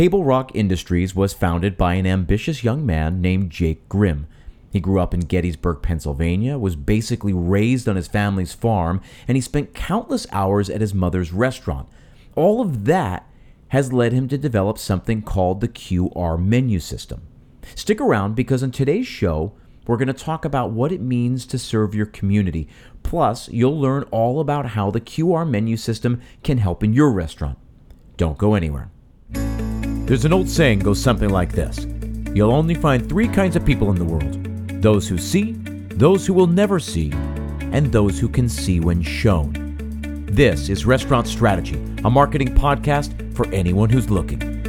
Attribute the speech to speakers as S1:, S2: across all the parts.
S1: Table Rock Industries was founded by an ambitious young man named Jake Grimm. He grew up in Gettysburg, Pennsylvania, was basically raised on his family's farm, and he spent countless hours at his mother's restaurant. All of that has led him to develop something called the QR menu system. Stick around because in today's show, we're going to talk about what it means to serve your community. Plus, you'll learn all about how the QR menu system can help in your restaurant. Don't go anywhere. There's an old saying goes something like this You'll only find three kinds of people in the world those who see, those who will never see, and those who can see when shown. This is Restaurant Strategy, a marketing podcast for anyone who's looking.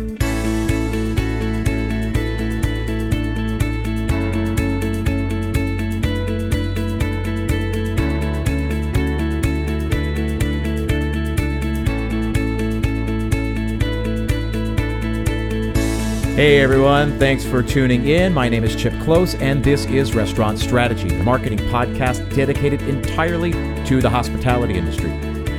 S1: Hey everyone, thanks for tuning in. My name is Chip Close, and this is Restaurant Strategy, the marketing podcast dedicated entirely to the hospitality industry.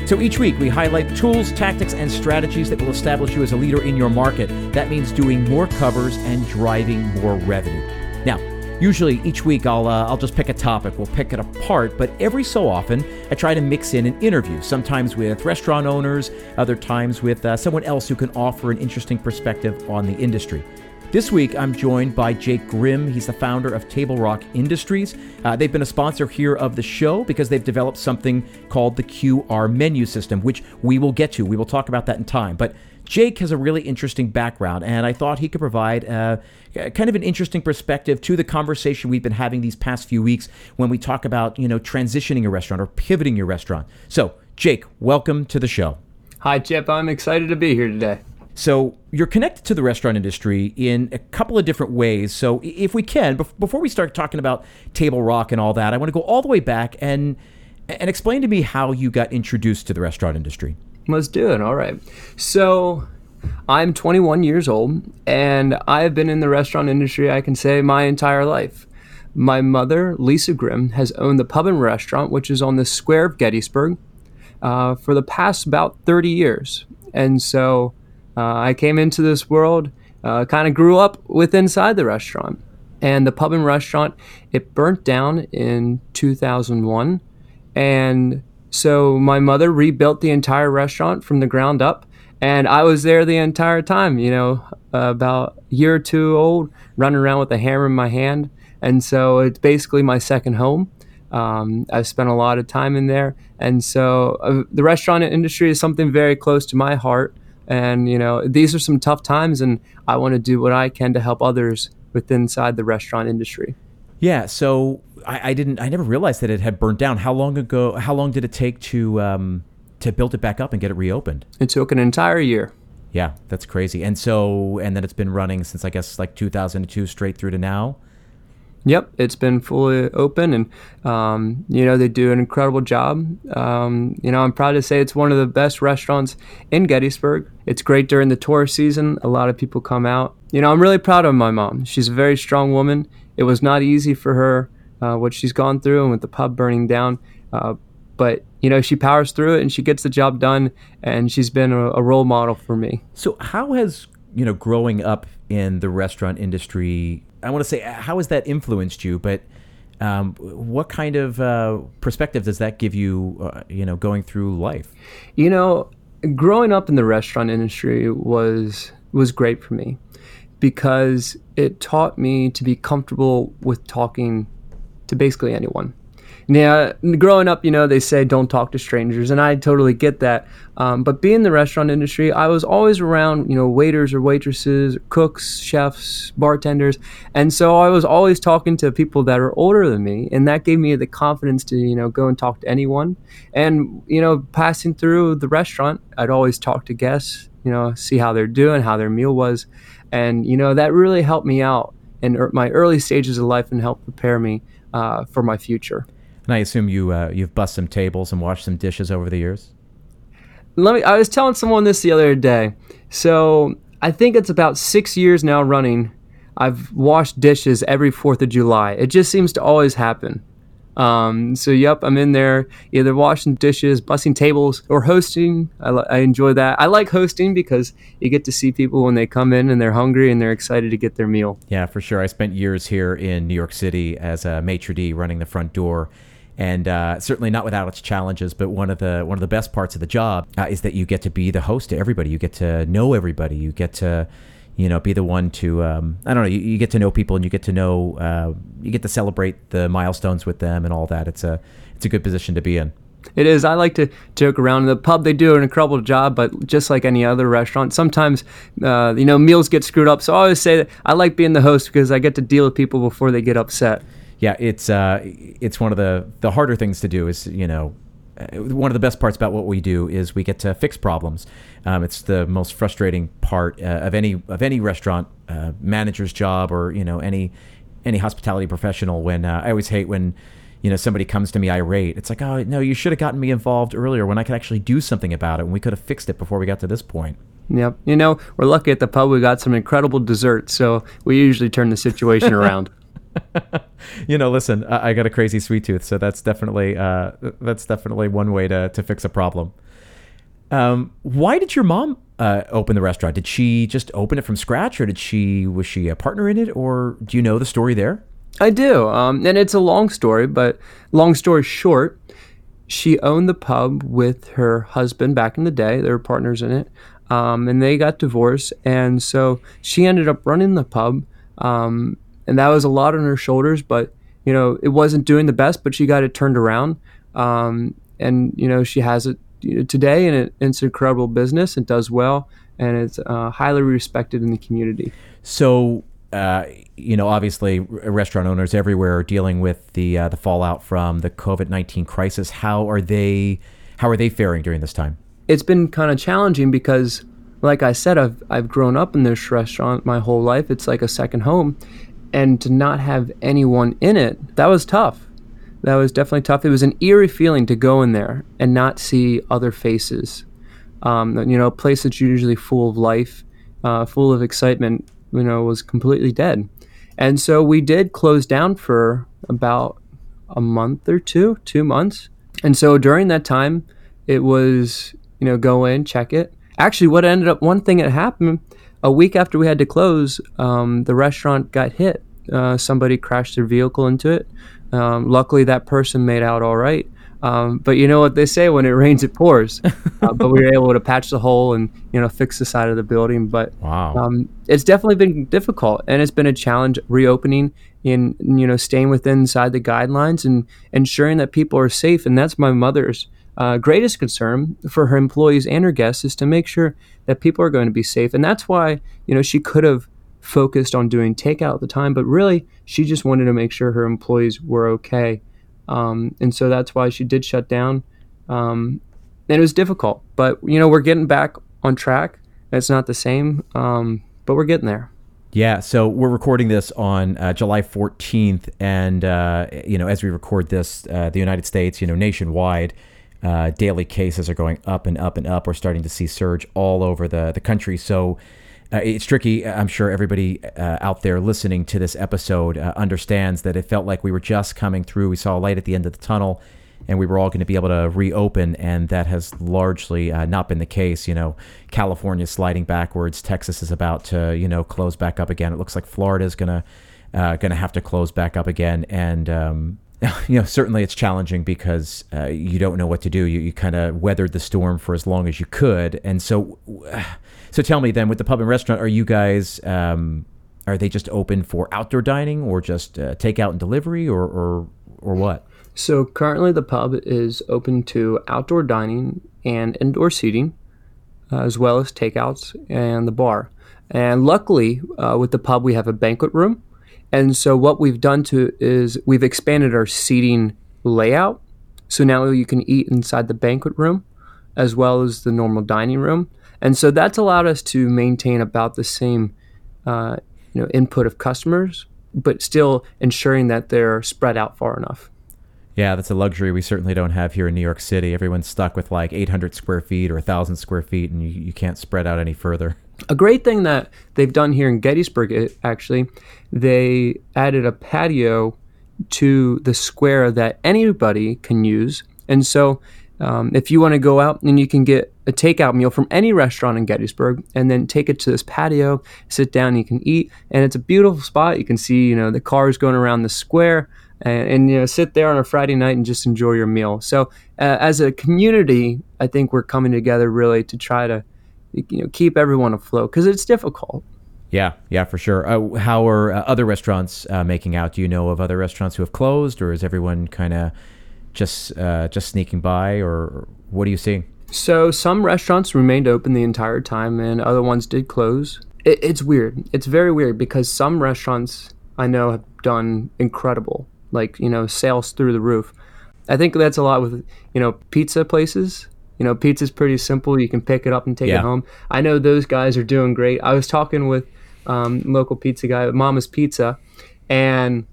S1: So each week we highlight tools, tactics, and strategies that will establish you as a leader in your market. That means doing more covers and driving more revenue. Now, Usually, each week I'll uh, I'll just pick a topic. We'll pick it apart, but every so often I try to mix in an interview. Sometimes with restaurant owners, other times with uh, someone else who can offer an interesting perspective on the industry. This week, I'm joined by Jake Grimm. He's the founder of Table Rock Industries. Uh, they've been a sponsor here of the show because they've developed something called the QR menu system, which we will get to. We will talk about that in time. But Jake has a really interesting background, and I thought he could provide uh, kind of an interesting perspective to the conversation we've been having these past few weeks when we talk about you know transitioning a restaurant or pivoting your restaurant. So, Jake, welcome to the show.
S2: Hi, Chip. I'm excited to be here today.
S1: So you're connected to the restaurant industry in a couple of different ways. So if we can, before we start talking about Table Rock and all that, I want to go all the way back and and explain to me how you got introduced to the restaurant industry.
S2: Let's do it. All right. So I'm 21 years old, and I have been in the restaurant industry, I can say, my entire life. My mother, Lisa Grimm, has owned the pub and restaurant, which is on the square of Gettysburg, uh, for the past about 30 years. And so uh, I came into this world, uh, kind of grew up with inside the restaurant. And the pub and restaurant, it burnt down in 2001. And so my mother rebuilt the entire restaurant from the ground up, and I was there the entire time. You know, about a year or two old, running around with a hammer in my hand, and so it's basically my second home. Um, I've spent a lot of time in there, and so uh, the restaurant industry is something very close to my heart. And you know, these are some tough times, and I want to do what I can to help others within inside the restaurant industry.
S1: Yeah. So I, I, didn't. I never realized that it had burnt down. How long ago? How long did it take to um, to build it back up and get it reopened?
S2: It took an entire year.
S1: Yeah, that's crazy. And so, and then it's been running since I guess like 2002 straight through to now.
S2: Yep, it's been fully open, and um, you know they do an incredible job. Um, you know, I'm proud to say it's one of the best restaurants in Gettysburg. It's great during the tourist season. A lot of people come out. You know, I'm really proud of my mom. She's a very strong woman. It was not easy for her uh, what she's gone through and with the pub burning down. Uh, but you know she powers through it and she gets the job done, and she's been a, a role model for me.
S1: So how has you know growing up in the restaurant industry? I want to say how has that influenced you, but. Um, what kind of uh, perspective does that give you, uh, you know, going through life?
S2: You know, growing up in the restaurant industry was was great for me because it taught me to be comfortable with talking to basically anyone. Now, growing up, you know, they say don't talk to strangers, and I totally get that. Um, but being in the restaurant industry, I was always around, you know, waiters or waitresses, cooks, chefs, bartenders, and so I was always talking to people that are older than me, and that gave me the confidence to, you know, go and talk to anyone. And you know, passing through the restaurant, I'd always talk to guests, you know, see how they're doing, how their meal was, and you know, that really helped me out in er, my early stages of life and helped prepare me uh, for my future.
S1: And I assume you uh, you've bust some tables and washed some dishes over the years.
S2: Let me. I was telling someone this the other day. So I think it's about six years now running. I've washed dishes every Fourth of July. It just seems to always happen. Um, so, yep, I'm in there either washing dishes, bussing tables, or hosting. I, li- I enjoy that. I like hosting because you get to see people when they come in and they're hungry and they're excited to get their meal.
S1: Yeah, for sure. I spent years here in New York City as a maitre d' running the front door. And uh, certainly not without its challenges, but one of the one of the best parts of the job uh, is that you get to be the host to everybody. You get to know everybody. You get to you know, be the one to, um, I don't know, you, you, get to know people and you get to know, uh, you get to celebrate the milestones with them and all that. It's a, it's a good position to be in.
S2: It is. I like to joke around. In the pub, they do an incredible job, but just like any other restaurant, sometimes, uh, you know, meals get screwed up. So I always say that I like being the host because I get to deal with people before they get upset.
S1: Yeah, it's uh, it's one of the the harder things to do. Is you know, uh, one of the best parts about what we do is we get to fix problems. Um, it's the most frustrating part uh, of any of any restaurant uh, manager's job or you know any any hospitality professional. When uh, I always hate when you know somebody comes to me irate. It's like, oh no, you should have gotten me involved earlier when I could actually do something about it. When we could have fixed it before we got to this point.
S2: Yep. You know, we're lucky at the pub. We got some incredible desserts, so we usually turn the situation around.
S1: You know, listen, I, I, got a crazy sweet tooth, so that's definitely uh, that's definitely one way to to fix a problem. Um, why did your mom uh, open the restaurant? Did she just open it from scratch, or did she was she a partner in it, or do you know the story there?
S2: I do, um, and it's a long story, but long story short, she owned the pub with her husband back in the day. They were partners in it, um, and they got divorced, and so she ended up running the pub. Um, and that was a lot on her shoulders. But you know, it wasn't doing the best, but she got it turned around, um, and you know, she has it you know, today, and it, it's an incredible business. It does well, and it's uh, highly respected in the community.
S1: So. Uh, you know, obviously, restaurant owners everywhere are dealing with the uh, the fallout from the COVID nineteen crisis. How are they? How are they faring during this time?
S2: It's been kind of challenging because, like I said, I've I've grown up in this restaurant my whole life. It's like a second home, and to not have anyone in it, that was tough. That was definitely tough. It was an eerie feeling to go in there and not see other faces. Um, you know, a place that's usually full of life, uh, full of excitement, you know, was completely dead. And so we did close down for about a month or two, two months. And so during that time, it was, you know, go in, check it. Actually, what ended up, one thing that happened a week after we had to close, um, the restaurant got hit. Uh, somebody crashed their vehicle into it. Um, luckily, that person made out all right. Um, but you know what they say: when it rains, it pours. uh, but we were able to patch the hole and you know fix the side of the building. But
S1: wow, um,
S2: it's definitely been difficult, and it's been a challenge reopening in you know staying within inside the guidelines and ensuring that people are safe. And that's my mother's uh, greatest concern for her employees and her guests is to make sure that people are going to be safe. And that's why, you know, she could have focused on doing takeout at the time, but really she just wanted to make sure her employees were okay. Um, and so that's why she did shut down. Um, and it was difficult, but, you know, we're getting back on track. It's not the same, um, but we're getting there.
S1: Yeah, so we're recording this on uh, July 14th, and uh, you know, as we record this, uh, the United States, you know, nationwide, uh, daily cases are going up and up and up. We're starting to see surge all over the, the country. So uh, it's tricky. I'm sure everybody uh, out there listening to this episode uh, understands that it felt like we were just coming through. We saw a light at the end of the tunnel and we were all going to be able to reopen. And that has largely uh, not been the case. You know, California sliding backwards. Texas is about to, you know, close back up again. It looks like Florida is going to. Uh, going to have to close back up again, and um, you know, certainly it's challenging because uh, you don't know what to do. You, you kind of weathered the storm for as long as you could, and so, so tell me then, with the pub and restaurant, are you guys um, are they just open for outdoor dining or just uh, takeout and delivery, or or or what?
S2: So currently, the pub is open to outdoor dining and indoor seating, uh, as well as takeouts and the bar. And luckily, uh, with the pub, we have a banquet room and so what we've done to is we've expanded our seating layout. So now you can eat inside the banquet room as well as the normal dining room. And so that's allowed us to maintain about the same uh, you know input of customers, but still ensuring that they're spread out far enough.
S1: Yeah, that's a luxury we certainly don't have here in New York City. Everyone's stuck with like 800 square feet or 1,000 square feet, and you, you can't spread out any further.
S2: A great thing that they've done here in Gettysburg, actually, they added a patio to the square that anybody can use. And so um, if you want to go out and you can get a takeout meal from any restaurant in Gettysburg and then take it to this patio, sit down, you can eat, and it's a beautiful spot. You can see, you know, the cars going around the square and, and you know, sit there on a Friday night and just enjoy your meal. So uh, as a community, I think we're coming together really to try to, you know, keep everyone afloat because it's difficult.
S1: Yeah, yeah, for sure. Uh, how are uh, other restaurants uh, making out? Do you know of other restaurants who have closed, or is everyone kind of just uh, just sneaking by, or what are you seeing?
S2: So some restaurants remained open the entire time, and other ones did close. It, it's weird. It's very weird because some restaurants I know have done incredible, like you know sales through the roof. I think that's a lot with you know pizza places. You know, pizza's pretty simple. You can pick it up and take
S1: Yeah.
S2: it home. I know those guys are doing great. I was talking with um, local pizza guy, Mama's Pizza, and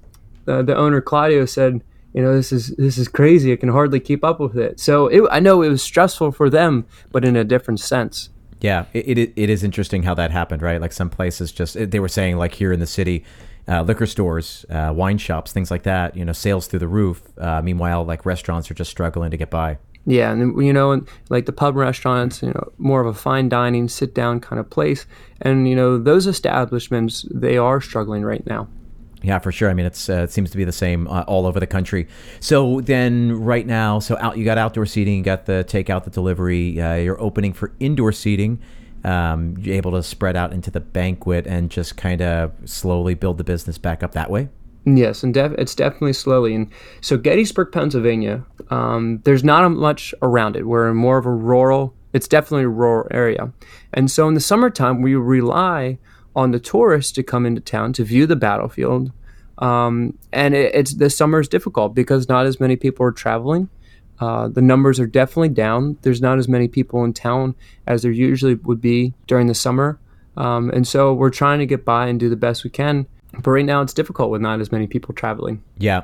S2: uh, the owner Claudio said, you know, this is this is crazy. I can hardly keep up with it. So it, I know it was stressful for them, but in a different sense.
S1: Yeah, it, it it is interesting how that happened, right? Like some places just they were saying like here in the city, uh, liquor stores, uh, wine shops, things like that. You know, sales through the roof. Uh, meanwhile, like restaurants are just struggling to get by.
S2: Yeah, and you know, and like the pub restaurants, you know, more of a fine dining, sit down kind of place, and you know, those establishments they are struggling right now.
S1: Yeah, for sure. I mean, it's uh, it seems to be the same uh, all over the country. So then, right now, so out you got outdoor seating, you got the takeout, the delivery. Uh, you're opening for indoor seating. Um, you're able to spread out into the banquet and just kind of slowly build the business back up that way.
S2: Yes, and def- it's definitely slowly. And so Gettysburg, Pennsylvania, um, there's not much around it. We're in more of a rural. It's definitely a rural area, and so in the summertime we rely on the tourists to come into town to view the battlefield. Um, and it, it's the summer is difficult because not as many people are traveling. Uh, the numbers are definitely down. There's not as many people in town as there usually would be during the summer, um, and so we're trying to get by and do the best we can. But right now, it's difficult with not as many people traveling.
S1: Yeah.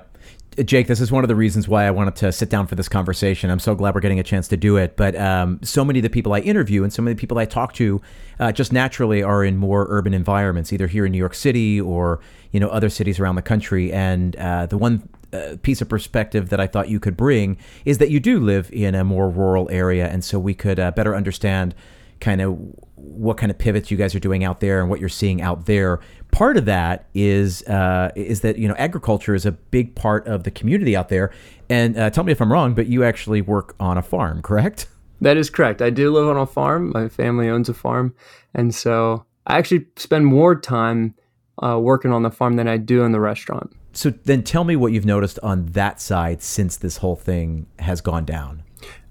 S1: Jake, this is one of the reasons why I wanted to sit down for this conversation. I'm so glad we're getting a chance to do it. But um, so many of the people I interview and so many of the people I talk to uh, just naturally are in more urban environments, either here in New York City or you know other cities around the country. And uh, the one uh, piece of perspective that I thought you could bring is that you do live in a more rural area, and so we could uh, better understand kind of what kind of pivots you guys are doing out there and what you're seeing out there. Part of that is uh, is that you know agriculture is a big part of the community out there. And uh, tell me if I'm wrong, but you actually work on a farm, correct?
S2: That is correct. I do live on a farm. My family owns a farm, and so I actually spend more time uh, working on the farm than I do in the restaurant.
S1: So then tell me what you've noticed on that side since this whole thing has gone down.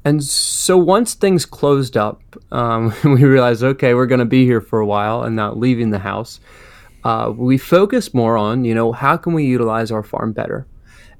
S2: And so once things closed up, um, we realized, okay, we're going to be here for a while and not leaving the house. Uh, we focused more on, you know, how can we utilize our farm better?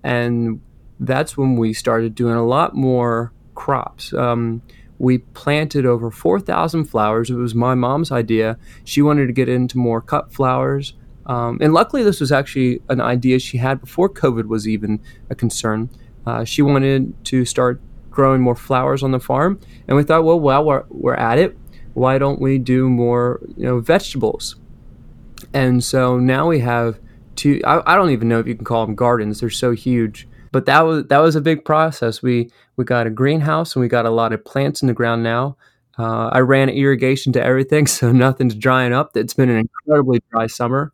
S2: And that's when we started doing a lot more crops. Um, we planted over 4,000 flowers. It was my mom's idea. She wanted to get into more cut flowers. Um, and luckily, this was actually an idea she had before COVID was even a concern. Uh, she wanted to start growing more flowers on the farm, and we thought, well, while we're, we're at it, why don't we do more, you know, vegetables? And so now we have two. I, I don't even know if you can call them gardens; they're so huge. But that was that was a big process. We we got a greenhouse and we got a lot of plants in the ground now. Uh, I ran irrigation to everything, so nothing's drying up. It's been an incredibly dry summer,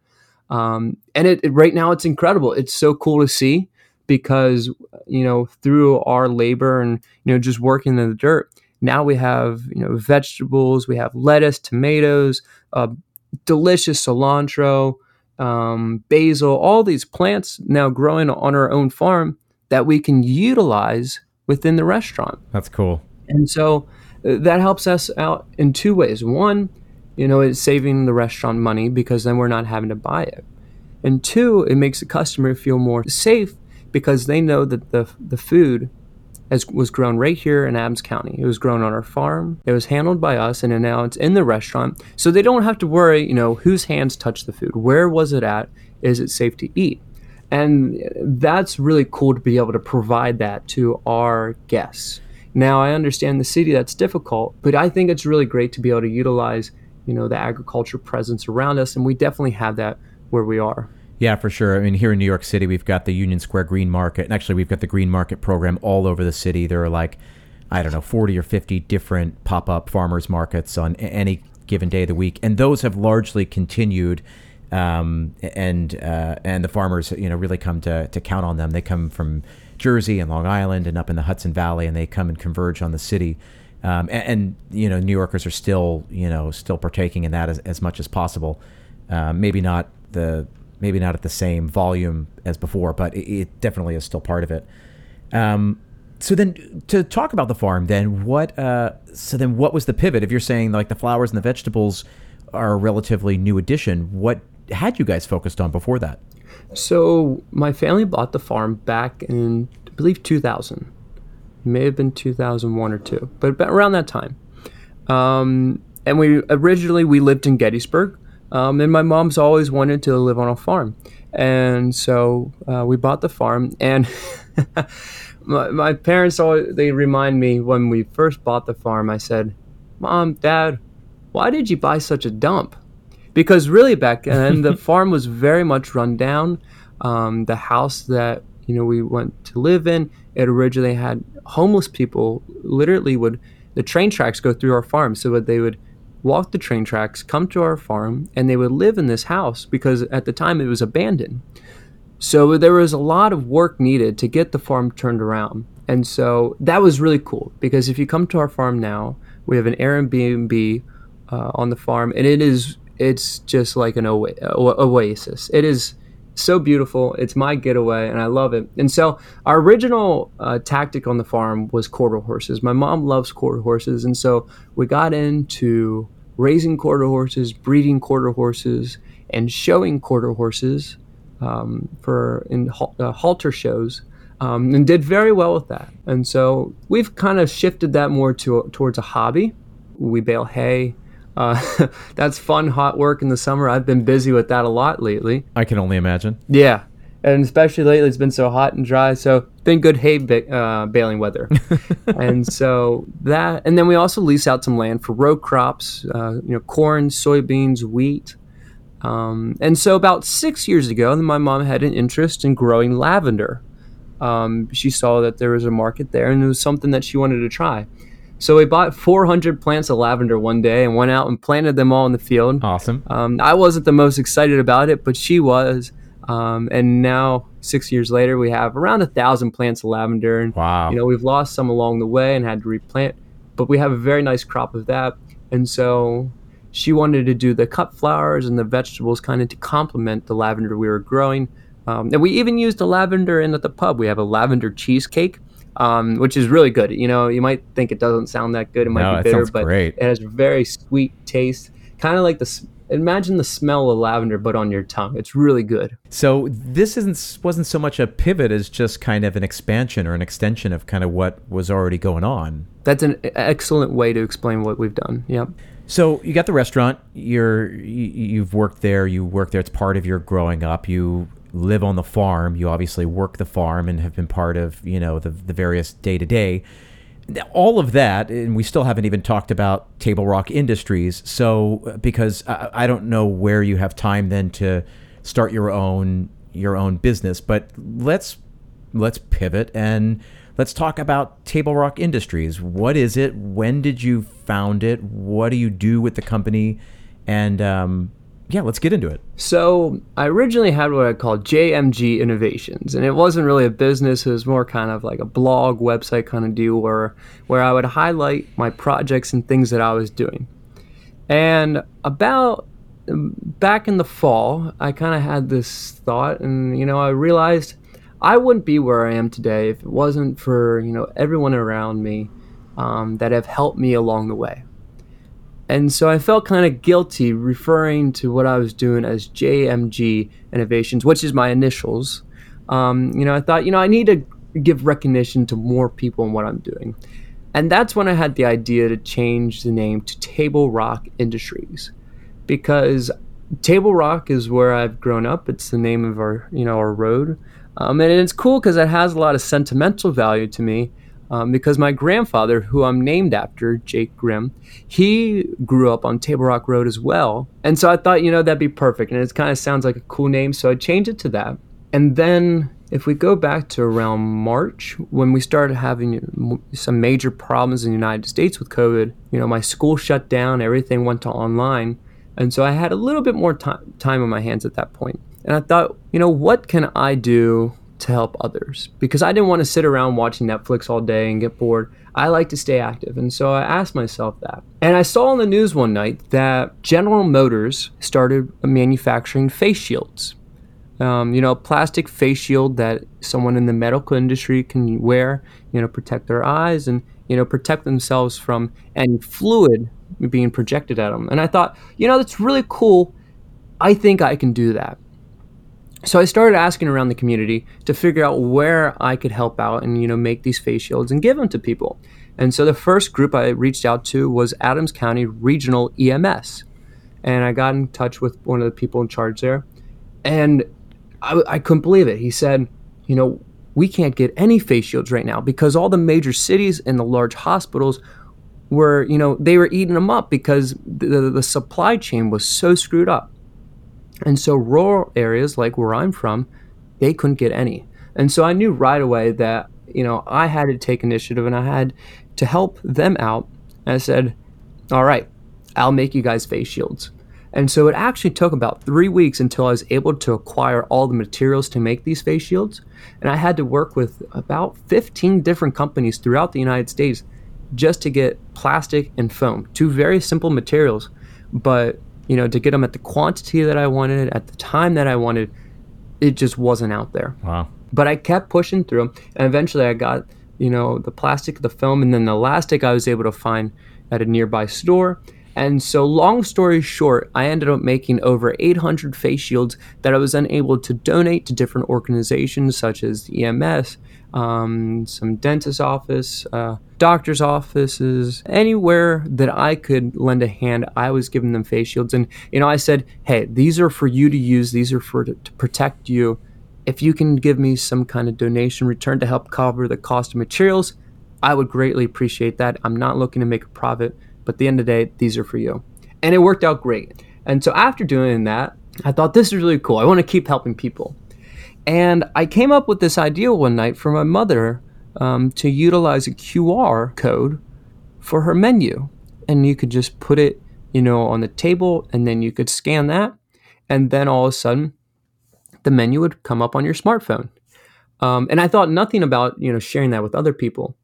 S2: um, and it, it right now it's incredible. It's so cool to see because you know through our labor and you know just working in the dirt, now we have you know vegetables. We have lettuce, tomatoes, uh, delicious cilantro, um, basil, all these plants now growing on our own farm that we can utilize within the restaurant.
S1: That's cool.
S2: And so uh, that helps us out in two ways. One, you know, it's saving the restaurant money because then we're not having to buy it. And two, it makes the customer feel more safe because they know that the, the food has, was grown right here in Adams County. It was grown on our farm. It was handled by us, and now it's in the restaurant. So they don't have to worry, you know, whose hands touched the food? Where was it at? Is it safe to eat? And that's really cool to be able to provide that to our guests. Now, I understand the city that's difficult, but I think it's really great to be able to utilize, you know, the agriculture presence around us, and we definitely have that where we are.
S1: Yeah, for sure. I mean, here in New York City, we've got the Union Square Green Market, and actually, we've got the Green Market program all over the city. There are like, I don't know, 40 or 50 different pop up farmers markets on any given day of the week, and those have largely continued. Um, and uh, and the farmers, you know, really come to, to count on them. They come from Jersey and Long Island and up in the Hudson Valley, and they come and converge on the city. Um, and, and, you know, New Yorkers are still, you know, still partaking in that as, as much as possible. Uh, maybe not the maybe not at the same volume as before, but it, it definitely is still part of it. Um, so then, to talk about the farm, then what? Uh, so then, what was the pivot? If you're saying like the flowers and the vegetables are a relatively new addition, what had you guys focused on before that?
S2: So my family bought the farm back in, I believe, 2000. It may have been 2001 or two, but around that time. Um, and we originally we lived in Gettysburg, um, and my mom's always wanted to live on a farm, and so uh, we bought the farm. And my, my parents always they remind me when we first bought the farm. I said, "Mom, Dad, why did you buy such a dump?" Because really back then the farm was very much run down. Um, the house that you know we went to live in, it originally had homeless people. Literally, would the train tracks go through our farm, so that they would walk the train tracks, come to our farm, and they would live in this house because at the time it was abandoned. So there was a lot of work needed to get the farm turned around. And so that was really cool because if you come to our farm now, we have an Airbnb uh, on the farm, and it is it's just like an oasis. It is so beautiful. It's my getaway, and I love it. And so, our original uh, tactic on the farm was quarter horses. My mom loves quarter horses, and so we got into raising quarter horses, breeding quarter horses, and showing quarter horses um, for in uh, halter shows. Um, and did very well with that. And so we've kind of shifted that more to towards a hobby. We bale hay, uh, that's fun, hot work in the summer. I've been busy with that a lot lately.
S1: I can only imagine.
S2: Yeah, and especially lately, it's been so hot and dry. So been good hay ba- uh, baling weather, and so that, and then we also lease out some land for row crops. Uh, you know, corn, soybeans, wheat. Um, and so about six years ago, my mom had an interest in growing lavender. Um, she saw that there was a market there, and it was something that she wanted to try. So we bought 400 plants of lavender one day and went out and planted them all in the field.
S1: Awesome.
S2: Um, I wasn't the most excited about it, but she was. Um, and now, six years later, we have around a thousand plants of lavender. And,
S1: wow.
S2: You know, we've lost some along the way and had to replant, but we have a very nice crop of that. And so she wanted to do the cut flowers and the vegetables kind of to complement the lavender we were growing. Um, and we even used the lavender in at the pub. We have a lavender cheesecake um, which is really good. You know, you might think it doesn't sound that good. It might
S1: no,
S2: be bitter,
S1: but great.
S2: it has very sweet taste. Kind of like the imagine the smell of lavender, but on your tongue. It's really good.
S1: So this isn't wasn't so much a pivot as just kind of an expansion or an extension of kind of what was already going on.
S2: That's an excellent way to explain what we've done. Yep.
S1: So you got the restaurant. You're you, have worked there. You worked there. It's part of your growing up. You live on the farm. You obviously work the farm and have been part of you know the the various day to day. All of that, and we still haven't even talked about Table Rock Industries. So, uh, because I, I don't know where you have time then to start your own your own business, but let's let's pivot and let's talk about Table Rock Industries. What is it? When did you found it? What do you do with the company? And um, yeah, let's get into it.
S2: So, I originally had what I called JMG Innovations, and it wasn't really a business, it was more kind of like a blog website kind of deal where where I would highlight my projects and things that I was doing. And about back in the fall, I kind of had this thought and you know, I realized I wouldn't be where I am today if it wasn't for, you know, everyone around me um, that have helped me along the way. And so I felt kind of guilty referring to what I was doing as JMG Innovations, which is my initials. Um, you know, I thought, you know, I need to give recognition to more people in what I'm doing. And that's when I had the idea to change the name to Table Rock Industries because Table Rock is where I've grown up. It's the name of our, you know, our road. Um, and it's cool because it has a lot of sentimental value to me. Um, because my grandfather, who I'm named after, Jake Grimm, he grew up on Table Rock Road as well. And so I thought, you know, that'd be perfect. And it kind of sounds like a cool name. So I changed it to that. And then if we go back to around March, when we started having some major problems in the United States with COVID, you know, my school shut down, everything went to online. And so I had a little bit more time, time on my hands at that point. And I thought, you know, what can I do to help others? Because I didn't want to sit around watching Netflix all day and get bored. I like to stay active. And so I asked myself that. And I saw on the news one night that General Motors started manufacturing face shields. Um, you know, a plastic face shield that someone in the medical industry can wear, you know, protect their eyes and, you know, protect themselves from any fluid being projected at them. And I thought, you know, that's really cool. I think I can do that. So I started asking around the community to figure out where I could help out and you know make these face shields and give them to people. And so the first group I reached out to was Adams County Regional EMS, and I got in touch with one of the people in charge there, and I, I couldn't believe it. He said, you know, we can't get any face shields right now because all the major cities and the large hospitals were, you know, they were eating them up because the, the supply chain was so screwed up. And so rural areas like where I'm from, they couldn't get any. And so I knew right away that, you know, I had to take initiative and I had to help them out. And I said, all right, I'll make you guys face shields. And so it actually took about three weeks until I was able to acquire all the materials to make these face shields. And I had to work with about 15 different companies throughout the United States just to get plastic and foam, two very simple materials. But you know, to get them at the quantity that I wanted at the time that I wanted, it just wasn't out there.
S1: Wow.
S2: But I kept pushing through, and eventually I got, you know, the plastic, the film, and then the elastic I was able to find at a nearby store. And so, long story short, I ended up making over 800 face shields that I was then able to donate to different organizations such as EMS, um, some dentist office, uh, doctor's offices, anywhere that I could lend a hand, I was giving them face shields. And, you know, I said, hey, these are for you to use, these are for to, to protect you. If you can give me some kind of donation return to help cover the cost of materials, I would greatly appreciate that. I'm not looking to make a profit, but at the end of the day, these are for you. And it worked out great. And so after doing that, I thought this is really cool. I want to keep helping people. And I came up with this idea one night for my mother um, to utilize a QR code for her menu. And you could just put it, you know, on the table and then you could scan that. And then all of a sudden, the menu would come up on your smartphone. Um, and I thought nothing about, you know, sharing that with other people.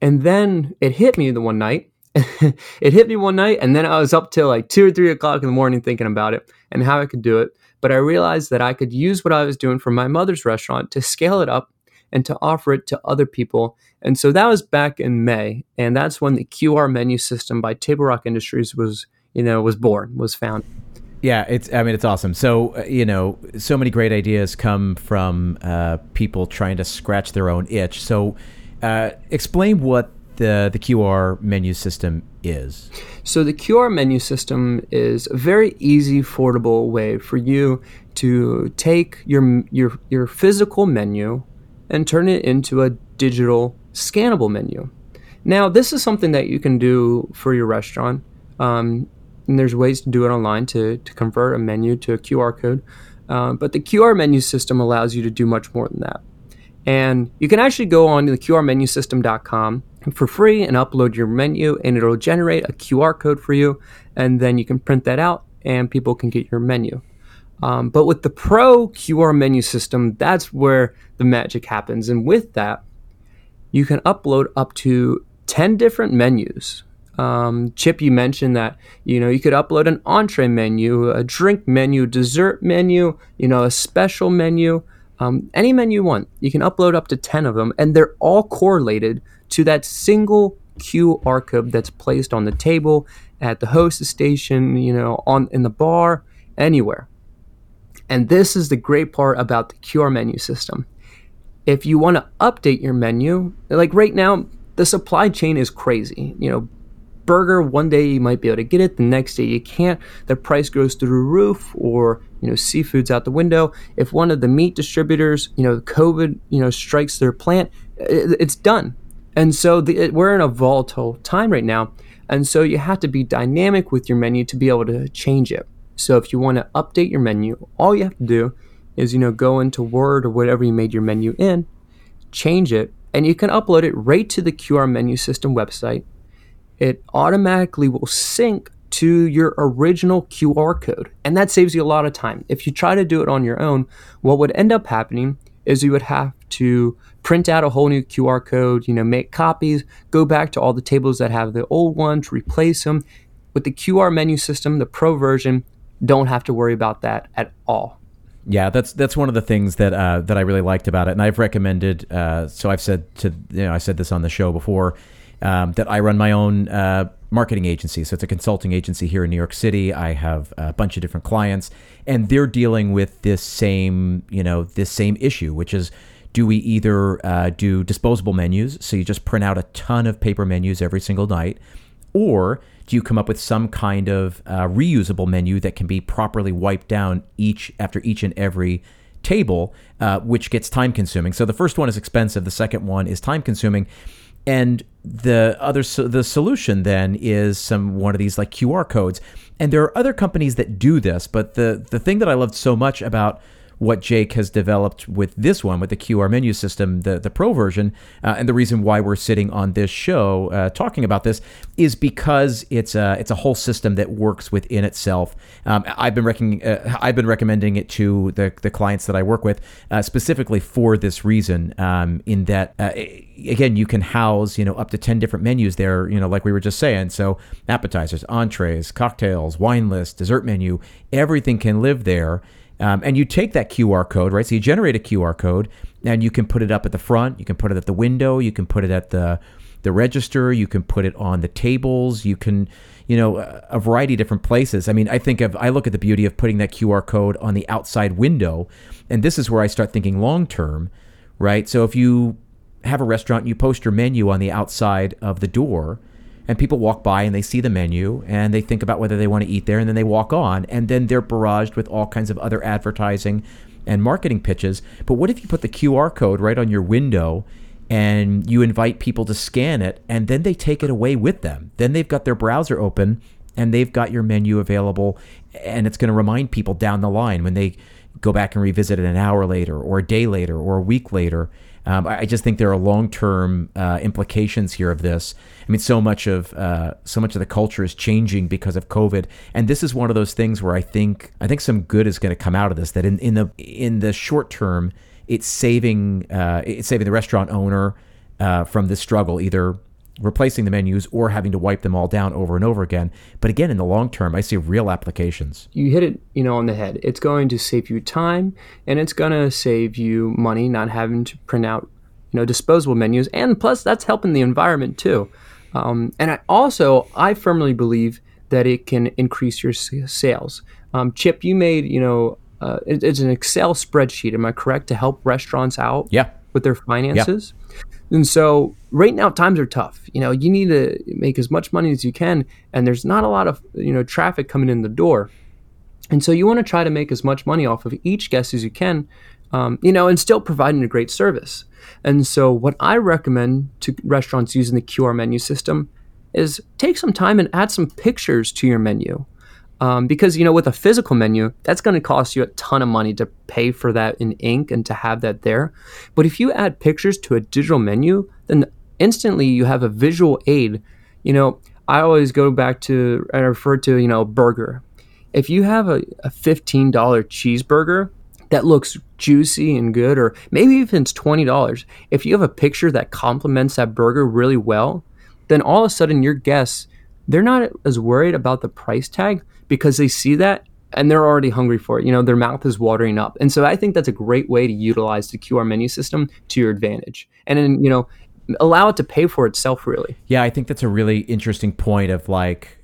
S2: And then it hit me the one night. it hit me one night, and then I was up till like two or three o'clock in the morning thinking about it and how I could do it. But I realized that I could use what I was doing for my mother's restaurant to scale it up and to offer it to other people. And so that was back in May, and that's when the QR menu system by Table Rock Industries was, you know, was born, was found.
S1: Yeah, it's. I mean, it's awesome. So uh, you know, so many great ideas come from uh, people trying to scratch their own itch. So, uh, explain what the the QR menu system is?
S2: So the QR menu system is a very easy, affordable way for you to take your your your physical menu and turn it into a digital scannable menu. Now, this is something that you can do for your restaurant. Um, and there's ways to do it online to, to convert a menu to a QR code. Uh, but the QR menu system allows you to do much more than that. And you can actually go on to the QRmenusystem.com for free and upload your menu, and it'll generate a QR code for you. And then you can print that out, and people can get your menu. Um, but with the Pro QR menu system, that's where the magic happens. And with that, you can upload up to 10 different menus. Um, Chip, you mentioned that you know you could upload an entree menu, a drink menu, dessert menu, you know, a special menu, um, any menu you want. You can upload up to 10 of them, and they're all correlated to that single QR code that's placed on the table, at the host station, you know, on in the bar, anywhere. And this is the great part about the QR menu system. If you want to update your menu, like right now, the supply chain is crazy. You know, burger one day you might be able to get it, the next day you can't. The price goes through the roof, or you know, seafood's out the window. If one of the meat distributors, you know, COVID, you know, strikes their plant, it's done And so the, we're in a volatile time right now. And so you have to be dynamic with your menu to be able to change it. So if you want to update your menu, all you have to do is, you know, go into Word or whatever you made your menu in, change it, and you can upload it right to the QR menu system website. It automatically will sync to your original QR code, and that saves you a lot of time. If you try to do it on your own, what would end up happening is you would have to print out a whole new QR code, you know, make copies, go back to all the tables that have the old ones, replace them. With the QR menu system, the pro version, don't have to worry about that at all.
S1: Yeah, that's that's one of the things that uh, that I really liked about it, and I've recommended. Uh, so I've said to you know I said this on the show before um, that I run my own uh, marketing agency. So it's a consulting agency here in New York City. I have a bunch of different clients, and they're dealing with this same you know this same issue, which is do we either uh, do disposable menus, so you just print out a ton of paper menus every single night, or do you come up with some kind of uh, reusable menu that can be properly wiped down each after each and every table, uh, which gets time consuming? So the first one is expensive. The second one is time consuming. And the other so the solution then is some one of these like QR codes. And there are other companies that do this, but the the thing that I loved so much about what Jake has developed with this one, with the QR menu system, the, the pro version. Uh, and the reason why we're sitting on this show uh, talking about this is because it's a, it's a whole system that works within itself. Um, I've, been rec- uh, I've been recommending it to the, the clients that I work with uh, specifically for this reason, um, in that, uh, again, you can house, you know, up to 10 different menus there, you know, like we were just saying. So appetizers, entrees, cocktails, wine list, dessert menu, everything can live there. Um, and you take that QR code, right? So you generate a QR code, and you can put it up at the front. You can put it at the window. You can put it at the the register. You can put it on the tables. You can, you know, a variety of different places. I mean, I think of I look at the beauty of putting that QR code on the outside window, and this is where I start thinking long term, right? So if you have a restaurant, and you post your menu on the outside of the door and people walk by and they see the menu and they think about whether they want to eat there and then they walk on. And then they're barraged with all kinds of other advertising and marketing pitches. But what if you put the QR code right on your window and you invite people to scan it and then they take it away with them? Then they've got their browser open and they've got your menu available and it's going to remind people down the line when they go back and revisit it an hour later or a day later or a week later um, I, just think there are long term uh, implications here of this. I mean, so much of uh, so much of the culture is changing because of COVID, and this is one of those things where I think I think some good is going to come out of this. That in, in the in the short term, it's saving uh, it's saving the restaurant owner uh, from this struggle, either replacing the menus or having to wipe them all down over and over again. But again, in the long term, I see real applications.
S2: You hit it, you know, on the head. It's going to save you time and it's going to save you money not having to print out, you know, disposable menus. And plus, that's helping the environment too. Um, and I also, I firmly believe that it can increase your sales. Um, Chip, you made, you know, uh, it, it's an Excel spreadsheet. Am I correct to help restaurants out?
S1: Yeah.
S2: With their finances. Yeah. And so right now times are tough. You know, you need to make as much money as you can and there's not a lot of, you know, traffic coming in the door. And so you want to try to make as much money off of each guest as you can, um, you know, and still providing a great service. And so what I recommend to restaurants using the QR menu system is take some time and add some pictures to your menu. Um, because you know with a physical menu that's going to cost you a ton of money to pay for that in ink and to have that there but if you add pictures to a digital menu then instantly you have a visual aid you know i always go back to and refer to you know burger if you have a, a $15 cheeseburger that looks juicy and good or maybe even it's $20 if you have a picture that complements that burger really well then all of a sudden your guests they're not as worried about the price tag because they see that and they're already hungry for it. You know, their mouth is watering up. And so I think that's a great way to utilize the QR menu system to your advantage. And then, you know, allow it to pay for itself really.
S1: Yeah, I think that's a really interesting point of like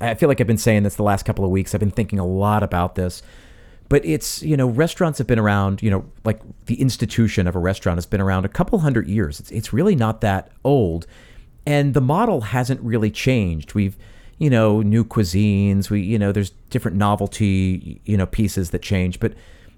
S1: I feel like I've been saying this the last couple of weeks. I've been thinking a lot about this. But it's, you know, restaurants have been around, you know, like the institution of a restaurant has been around a couple hundred years. It's, it's really not that old and the model hasn't really changed. We've you know new cuisines. We you know there's different novelty you know pieces that change, but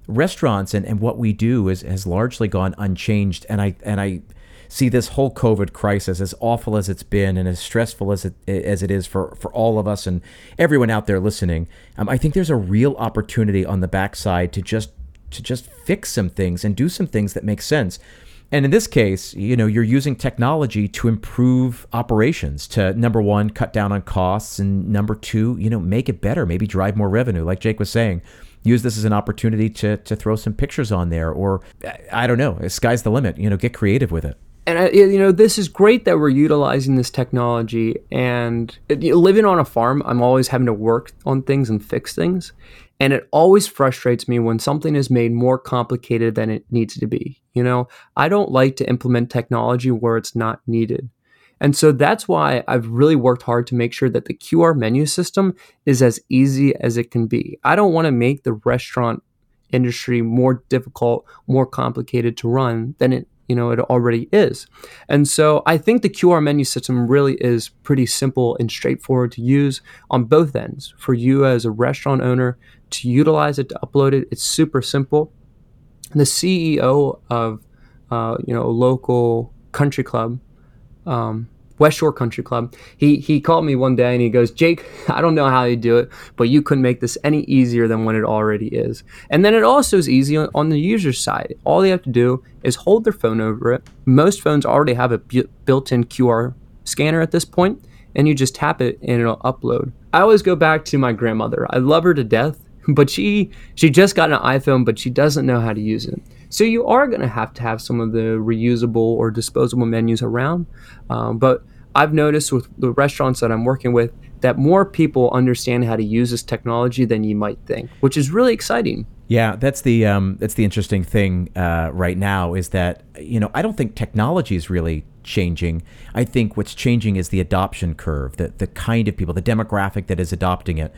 S1: restaurants and, and what we do is has largely gone unchanged. And I and I see this whole COVID crisis, as awful as it's been and as stressful as it as it is for for all of us and everyone out there listening, um, I think there's a real opportunity on the backside to just to just fix some things and do some things that make sense. And in this case, you know, you're using technology to improve operations, to number one, cut down on costs, and number two, you know, make it better, maybe drive more revenue. Like Jake was saying, use this as an opportunity to to throw some pictures on there, or I don't know, sky's the limit. You know, get creative with it.
S2: And I, you know, this is great that we're utilizing this technology. And living on a farm, I'm always having to work on things and fix things. And it always frustrates me when something is made more complicated than it needs to be. You know, I don't like to implement technology where it's not needed. And so that's why I've really worked hard to make sure that the QR menu system is as easy as it can be. I don't want to make the restaurant industry more difficult, more complicated to run than it you know it already is. And so I think the QR menu system really is pretty simple and straightforward to use on both ends. For you as a restaurant owner to utilize it to upload it, it's super simple. The CEO of uh, you know a local country club um, West Shore Country Club. He he called me one day and he goes, Jake, I don't know how you do it, but you couldn't make this any easier than what it already is. And then it also is easy on the user side. All they have to do is hold their phone over it. Most phones already have a bu- built-in QR scanner at this point, and you just tap it and it'll upload. I always go back to my grandmother. I love her to death, but she she just got an iPhone, but she doesn't know how to use it. So you are going to have to have some of the reusable or disposable menus around. Um, but I've noticed with the restaurants that I'm working with that more people understand how to use this technology than you might think, which is really exciting.
S1: Yeah, that's the um, that's the interesting thing uh, right now is that you know I don't think technology is really changing. I think what's changing is the adoption curve, the the kind of people, the demographic that is adopting it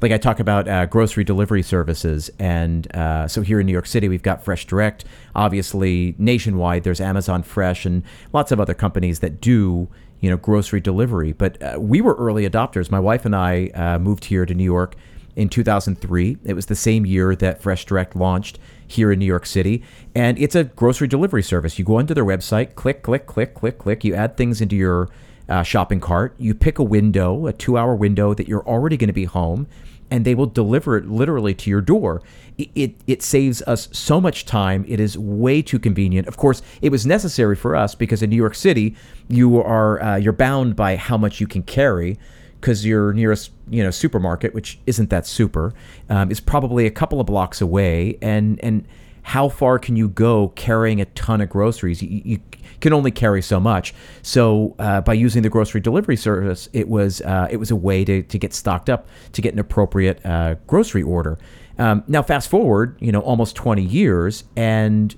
S1: like I talk about uh, grocery delivery services, and uh, so here in New York City we've got Fresh Direct. Obviously, nationwide there's Amazon Fresh and lots of other companies that do you know grocery delivery. But uh, we were early adopters. My wife and I uh, moved here to New York in 2003. It was the same year that Fresh Direct launched here in New York City, and it's a grocery delivery service. You go onto their website, click, click, click, click, click. You add things into your uh, shopping cart. You pick a window, a two hour window that you're already going to be home, and they will deliver it literally to your door. It, it, it, saves us so much time. It is way too convenient. Of course, it was necessary for us because in New York City, you are uh, you're bound by how much you can carry because your nearest you know supermarket, which isn't that super, um, is probably a couple of blocks away, and and how far can you go carrying a ton of groceries? You, you can only carry so much. So uh, by using the grocery delivery service, it was uh, it was a way to, to get stocked up to get an appropriate uh, grocery order. Um, now fast forward, you know, almost 20 years, and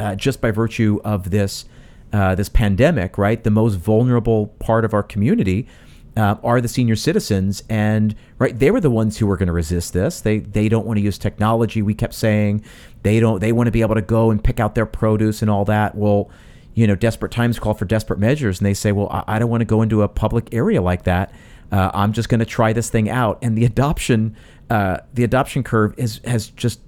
S1: uh, just by virtue of this uh, this pandemic, right, the most vulnerable part of our community. Uh, are the senior citizens, and right, they were the ones who were going to resist this. They they don't want to use technology. We kept saying they don't. They want to be able to go and pick out their produce and all that. Well, you know, desperate times call for desperate measures, and they say, well, I, I don't want to go into a public area like that. Uh, I'm just going to try this thing out, and the adoption, uh, the adoption curve is has just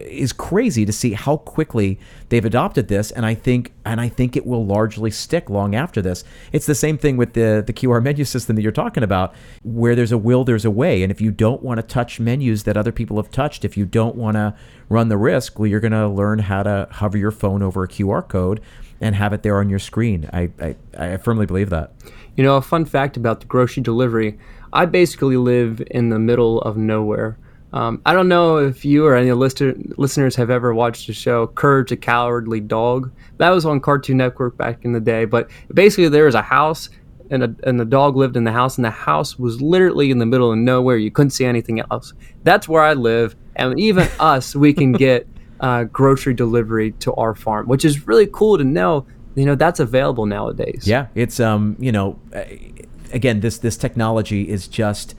S1: is crazy to see how quickly they've adopted this and I think and I think it will largely stick long after this. It's the same thing with the the QR menu system that you're talking about where there's a will there's a way and if you don't want to touch menus that other people have touched, if you don't want to run the risk, well you're going to learn how to hover your phone over a QR code and have it there on your screen. I, I, I firmly believe that.
S2: You know, a fun fact about the grocery delivery I basically live in the middle of nowhere. Um, I don't know if you or any lister, listeners have ever watched the show Courage the Cowardly Dog. That was on Cartoon Network back in the day. But basically, there was a house, and, a, and the dog lived in the house, and the house was literally in the middle of nowhere. You couldn't see anything else. That's where I live. And even us, we can get uh, grocery delivery to our farm, which is really cool to know. You know that's available nowadays.
S1: Yeah, it's um, you know, again, this this technology is just.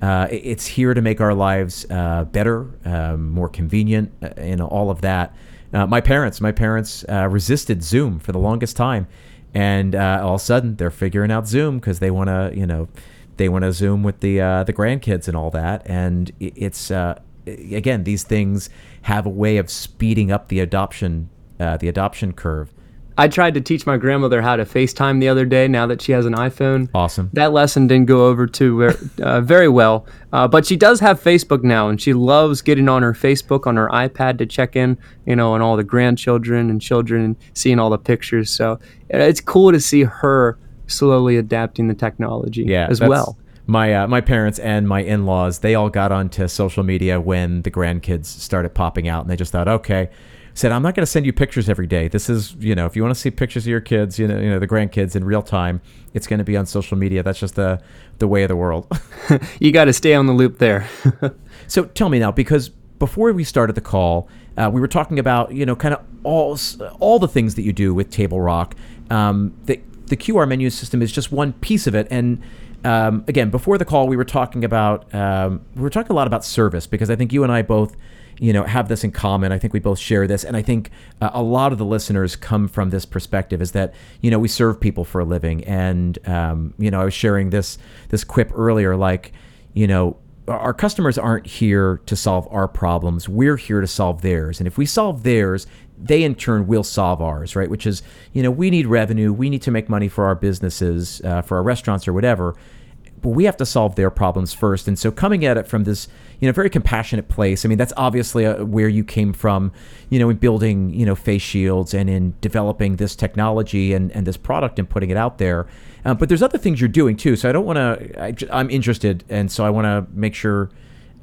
S1: Uh, it's here to make our lives uh, better, um, more convenient, uh, and all of that. Uh, my parents, my parents uh, resisted Zoom for the longest time, and uh, all of a sudden they're figuring out Zoom because they want to, you know, they want to Zoom with the the grandkids and all that. And it's again, these things have a way of speeding up the adoption the adoption curve.
S2: I tried to teach my grandmother how to FaceTime the other day. Now that she has an iPhone,
S1: Awesome.
S2: that lesson didn't go over too uh, very well. Uh, but she does have Facebook now, and she loves getting on her Facebook on her iPad to check in, you know, on all the grandchildren and children and seeing all the pictures. So uh, it's cool to see her slowly adapting the technology
S1: Yeah,
S2: as well.
S1: My uh, my parents and my in laws they all got onto social media when the grandkids started popping out, and they just thought, okay, said I'm not going to send you pictures every day. This is you know if you want to see pictures of your kids, you know you know the grandkids in real time, it's going to be on social media. That's just the the way of the world.
S2: You got to stay on the loop there.
S1: So tell me now, because before we started the call, uh, we were talking about you know kind of all all the things that you do with Table Rock. Um, the the QR menu system is just one piece of it, and um, again, before the call, we were talking about um, we were talking a lot about service because I think you and I both you know have this in common. I think we both share this, and I think uh, a lot of the listeners come from this perspective: is that you know we serve people for a living, and um, you know I was sharing this this quip earlier, like you know our customers aren't here to solve our problems. We're here to solve theirs. And if we solve theirs, they in turn will solve ours, right? Which is, you know, we need revenue. We need to make money for our businesses, uh, for our restaurants or whatever. But we have to solve their problems first. And so coming at it from this, you know, very compassionate place. I mean, that's obviously uh where you came from, you know, in building, you know, face shields and in developing this technology and, and this product and putting it out there. Um, but there's other things you're doing too. So I don't want to. I'm interested, and so I want to make sure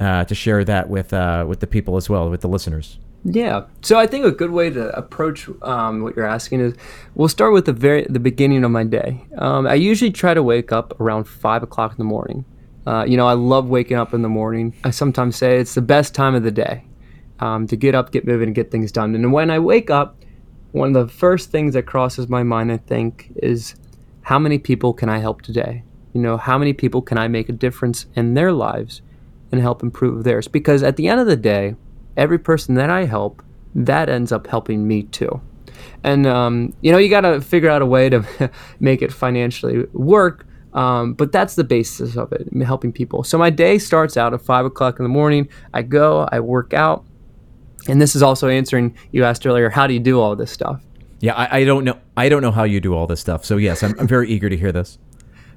S1: uh, to share that with uh, with the people as well, with the listeners.
S2: Yeah. So I think a good way to approach um, what you're asking is we'll start with the very the beginning of my day. Um, I usually try to wake up around five o'clock in the morning. Uh, you know, I love waking up in the morning. I sometimes say it's the best time of the day um, to get up, get moving, and get things done. And when I wake up, one of the first things that crosses my mind, I think, is how many people can I help today? You know, how many people can I make a difference in their lives and help improve theirs? Because at the end of the day, every person that I help, that ends up helping me too. And um, you know, you got to figure out a way to make it financially work. Um, but that's the basis of it, helping people. So my day starts out at five o'clock in the morning. I go, I work out, and this is also answering you asked earlier. How do you do all this stuff?
S1: Yeah, I, I don't know. I don't know how you do all this stuff. So yes, I'm, I'm very eager to hear this.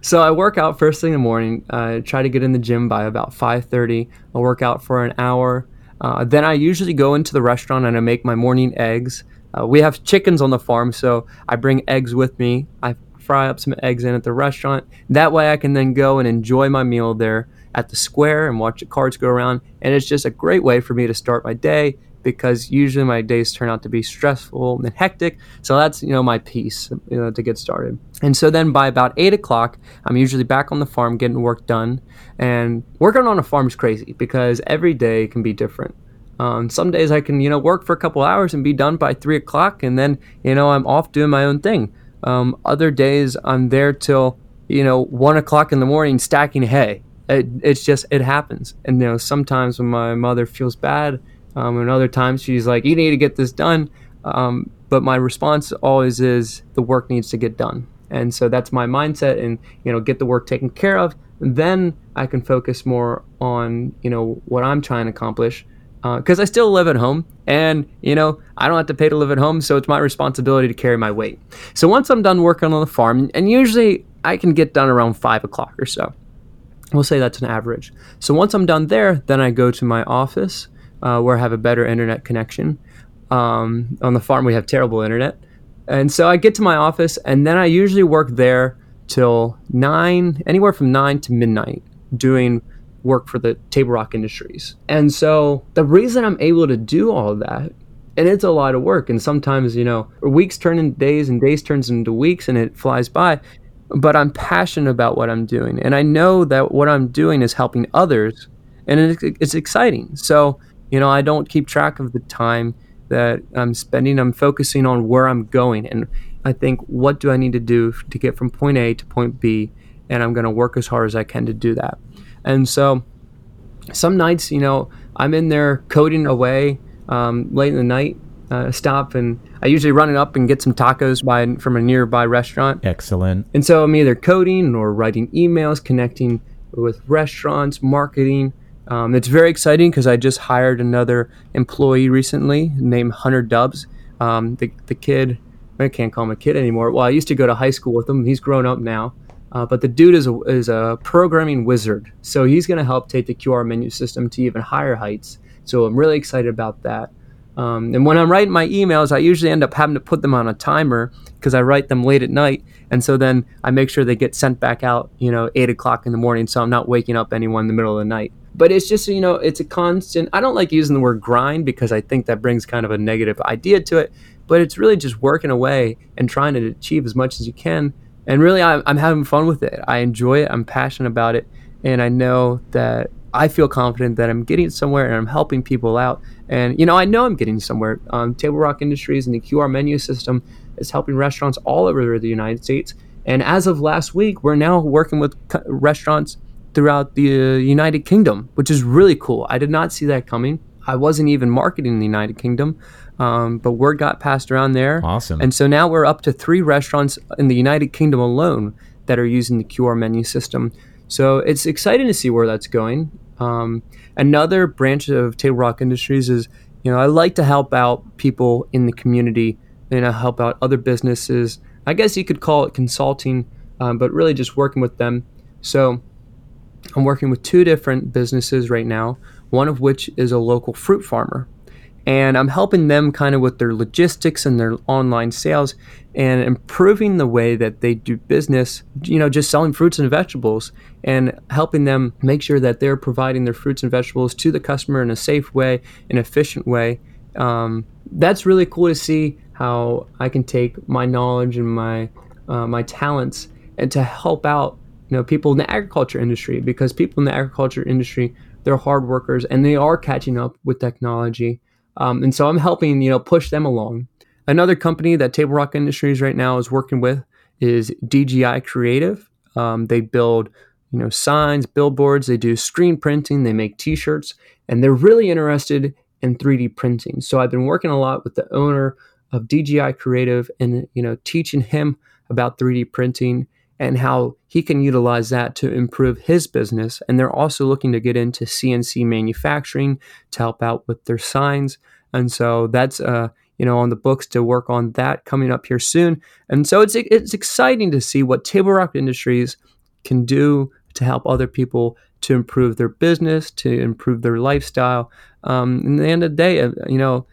S2: So I work out first thing in the morning. I try to get in the gym by about 5:30. I'll work out for an hour. Uh, then I usually go into the restaurant and I make my morning eggs. Uh, we have chickens on the farm, so I bring eggs with me. I fry up some eggs in at the restaurant. That way I can then go and enjoy my meal there at the square and watch the cards go around. And it's just a great way for me to start my day because usually my days turn out to be stressful and hectic. So that's you know my piece you know, to get started. And so then by about eight o'clock, I'm usually back on the farm getting work done. And working on a farm is crazy because every day can be different. Um, some days I can you know work for a couple hours and be done by three o'clock, and then you know I'm off doing my own thing. Um, other days I'm there till you know one o'clock in the morning stacking hay. It, it's just it happens. And you know sometimes when my mother feels bad um, and other times she's like, "You need to get this done," um, but my response always is, "The work needs to get done," and so that's my mindset. And you know, get the work taken care of, then I can focus more on you know what I'm trying to accomplish. Because I still live at home, and you know I don't have to pay to live at home, so it's my responsibility to carry my weight. So once I'm done working on the farm, and usually I can get done around five o'clock or so. We'll say that's an average. So once I'm done there, then I go to my office uh, where I have a better internet connection. Um, on the farm, we have terrible internet. And so I get to my office, and then I usually work there till nine, anywhere from nine to midnight, doing work for the Table Rock Industries. And so the reason I'm able to do all that, and it's a lot of work, and sometimes, you know, weeks turn into days, and days turns into weeks, and it flies by. But I'm passionate about what I'm doing, and I know that what I'm doing is helping others, and it's, it's exciting. So you know, I don't keep track of the time that I'm spending. I'm focusing on where I'm going. And I think, what do I need to do to get from point A to point B? And I'm going to work as hard as I can to do that. And so some nights, you know, I'm in there coding away um, late in the night, uh, stop, and I usually run it up and get some tacos by from a nearby restaurant.
S1: Excellent.
S2: And so I'm either coding or writing emails, connecting with restaurants, marketing. Um, it's very exciting because I just hired another employee recently named Hunter Dubs. Um, the, the kid I can't call him a kid anymore. Well, I used to go to high school with him. He's grown up now. Uh, but the dude is a, is a programming wizard. So he's going to help take the QR menu system to even higher heights. So I'm really excited about that. Um, and when I'm writing my emails, I usually end up having to put them on a timer because I write them late at night. And so then I make sure they get sent back out, you know, eight o'clock in the morning. So I'm not waking up anyone in the middle of the night. But it's just, you know, it's a constant. I don't like using the word grind because I think that brings kind of a negative idea to it. But it's really just working away and trying to achieve as much as you can. And really, I'm, I'm having fun with it. I enjoy it. I'm passionate about it. And I know that I feel confident that I'm getting somewhere and I'm helping people out. And you know, I know I'm getting somewhere. Um, Table Rock Industries and the QR menu system is helping restaurants all over the United States. And as of last week, we're now working with restaurants throughout the uh, United Kingdom, which is really cool. I did not see that coming. I wasn't even marketing in the United Kingdom, um, but word got passed around there.
S1: Awesome.
S2: And so now we're up to three restaurants in the United Kingdom alone that are using the QR menu system. So it's exciting to see where that's going. Um, another branch of Table Rock Industries is, you know, I like to help out people in the community and I help out other businesses. I guess you could call it consulting, um, but really just working with them. So I'm working with two different businesses right now, one of which is a local fruit farmer and I'm helping them kind of with their logistics and their online sales and improving the way that they do business, you know, just selling fruits and vegetables and helping them make sure that they're providing their fruits and vegetables to the customer in a safe way, an efficient way. Um, that's really cool to see how I can take my knowledge and my uh, my talents and to help out you know people in the agriculture industry because people in the agriculture industry they're hard workers and they are catching up with technology um, and so I'm helping, you know, push them along. Another company that Table Rock Industries right now is working with is DGI Creative. Um, they build, you know, signs, billboards. They do screen printing. They make T-shirts, and they're really interested in 3D printing. So I've been working a lot with the owner of DGI Creative, and you know, teaching him about 3D printing and how he can utilize that to improve his business. And they're also looking to get into CNC manufacturing to help out with their signs. And so that's uh, you know on the books to work on that coming up here soon. And so it's it's exciting to see what Table Rock Industries can do to help other people to improve their business, to improve their lifestyle. Um, in the end of the day, uh, you know,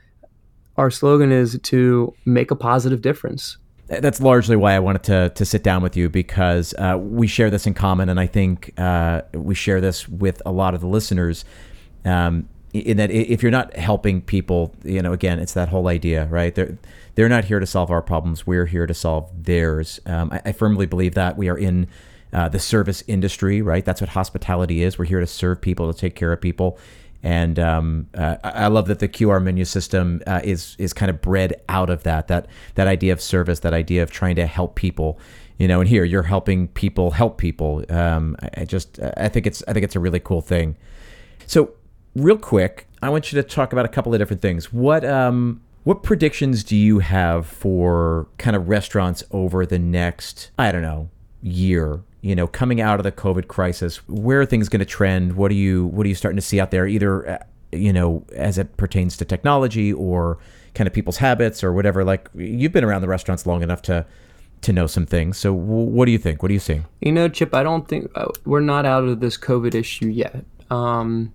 S2: our slogan is to make a positive difference
S1: that's largely why I wanted to to sit down with you because uh, we share this in common, and I think uh, we share this with a lot of the listeners. Um, in that, if you're not helping people, you know, again, it's that whole idea, right? They're they're not here to solve our problems; we're here to solve theirs. Um, I, I, firmly believe that we are in uh, the service industry, right? That's what hospitality is. We're here to serve people, to take care of people. And um, uh, I love that the QR menu system uh, is is kind of bred out of that that that idea of service, that idea of trying to help people. You know, and here you're helping people help people. Um, I just I think it's I think it's a really cool thing. So, real quick, I want you to talk about a couple of different things. What um, what predictions do you have for kind of restaurants over the next I don't know year you know, coming out of the COVID crisis, where are things going to trend? What are you what are you starting to see out there, either uh, you know, as it pertains to technology or kind of people's habits or whatever? Like you've been around the restaurants long enough to to know some things. So, what do you think? What are you seeing?
S2: You know, Chip, I don't think uh, we're not out of this COVID issue yet. Um,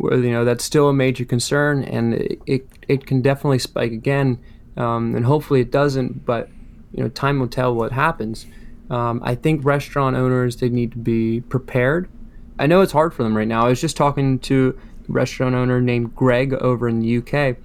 S2: you know, that's still a major concern, and it it, it can definitely spike again, um, and hopefully it doesn't. But you know, time will tell what happens. Um, I think restaurant owners they need to be prepared. I know it's hard for them right now. I was just talking to a restaurant owner named Greg over in the UK,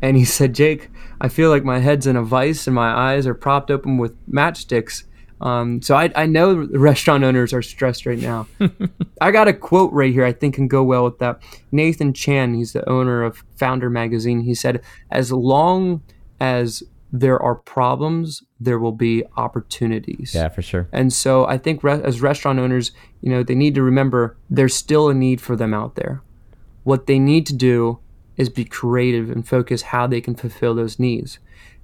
S2: and he said, "Jake, I feel like my head's in a vice and my eyes are propped open with matchsticks." Um, so I, I know restaurant owners are stressed right now. I got a quote right here I think can go well with that. Nathan Chan, he's the owner of Foundr Magazine. He said, "As long as there are problems, there will be opportunities.
S1: Yeah, for sure.
S2: And so I think re- as restaurant owners, you know, they need to remember there's still a need for them out there. What they need to do is be creative and focus how they can fulfill those needs.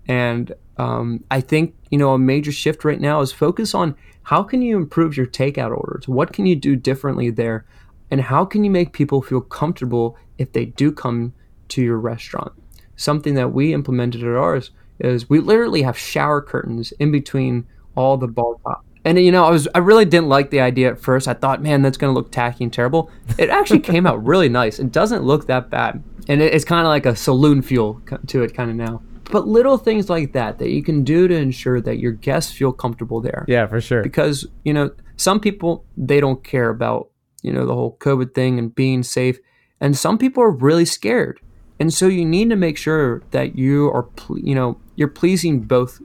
S2: And um, I think you know a major shift right now is focus on how can you improve your takeout orders. What can you do differently there, and how can you make people feel comfortable if they do come to your restaurant. Something that we implemented at ours is we literally have shower curtains in between all the ball top. And you know, I was I really didn't like the idea at first. I thought, man, that's going to look tacky and terrible. It actually came out really nice. It doesn't look that bad, and it, it's kind of like a saloon feel to it kind of now. But little things like that that you can do to ensure that your guests feel comfortable there.
S1: Yeah, for sure.
S2: Because you know, some people they don't care about you know the whole COVID thing and being safe, and some people are really scared. And so you need to make sure that you are, you know, you're pleasing both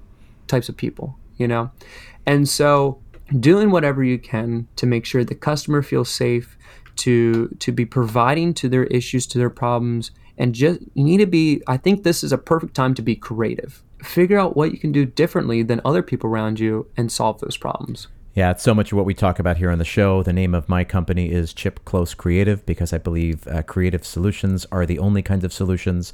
S2: types of people, you know. And so doing whatever you can to make sure the customer feels safe, to to be providing to their issues, to their problems, and just you need to be I think this is a perfect time to be creative. Figure out what you can do differently than other people around you and solve those problems.
S1: Yeah, it's so much of what we talk about here on the show. The name of my company is Chip Klose Creative because I believe uh, creative solutions are the only kinds of solutions.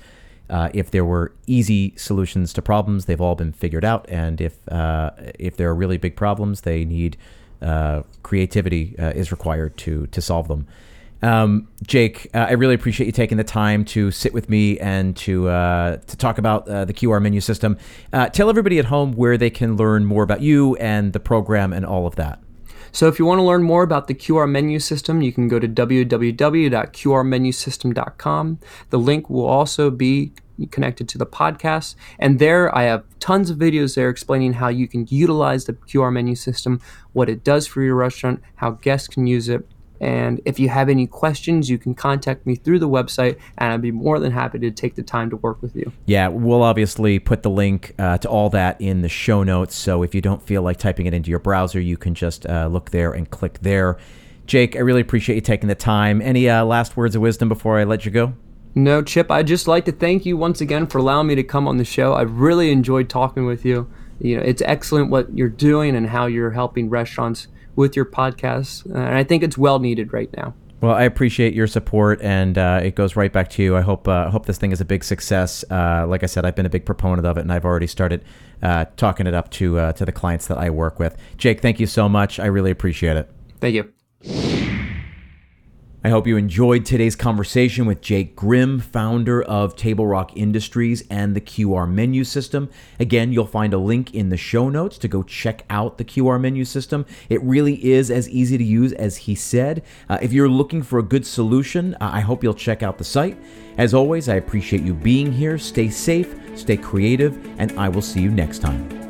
S1: Uh, if there were easy solutions to problems, they've all been figured out, and if uh, if there are really big problems, they need uh, creativity uh, is required to to solve them. Um, Jake, uh, I really appreciate you taking the time to sit with me and to uh, to talk about uh, the QR menu system. Uh, tell everybody at home where they can learn more about you and the program and all of that.
S2: So, if you want to learn more about the QR menu system, you can go to www.qrmenusystem.com. The link will also be connected to the podcast. And there I have tons of videos there explaining how you can utilize the QR menu system, what it does for your restaurant, how guests can use it, and if you have any questions, you can contact me through the website, and I'd be more than happy to take the time to work with you.
S1: Yeah, we'll obviously put the link uh, to all that in the show notes. So if you don't feel like typing it into your browser, you can just uh, look there and click there. Jake, I really appreciate you taking the time. Any uh, last words of wisdom before I let you go?
S2: No, Chip, I'd just like to thank you once again for allowing me to come on the show. I've really enjoyed talking with you. You know, it's excellent what you're doing and how you're helping restaurants with your podcast. Uh, and I think it's well needed right now.
S1: Well, I appreciate your support, and uh, it goes right back to you. I hope uh, hope this thing is a big success. Uh, like I said, I've been a big proponent of it, and I've already started uh, talking it up to uh, to the clients that I work with. Jake, thank you so much. I really appreciate it.
S2: Thank you.
S1: I hope you enjoyed today's conversation with Jake Grimm, founder of Table Rock Industries and the QR menu system. Again, you'll find a link in the show notes to go check out the QR menu system. It really is as easy to use as he said. Uh, if you're looking for a good solution, uh, I hope you'll check out the site. As always, I appreciate you being here. Stay safe, stay creative, and I will see you next time.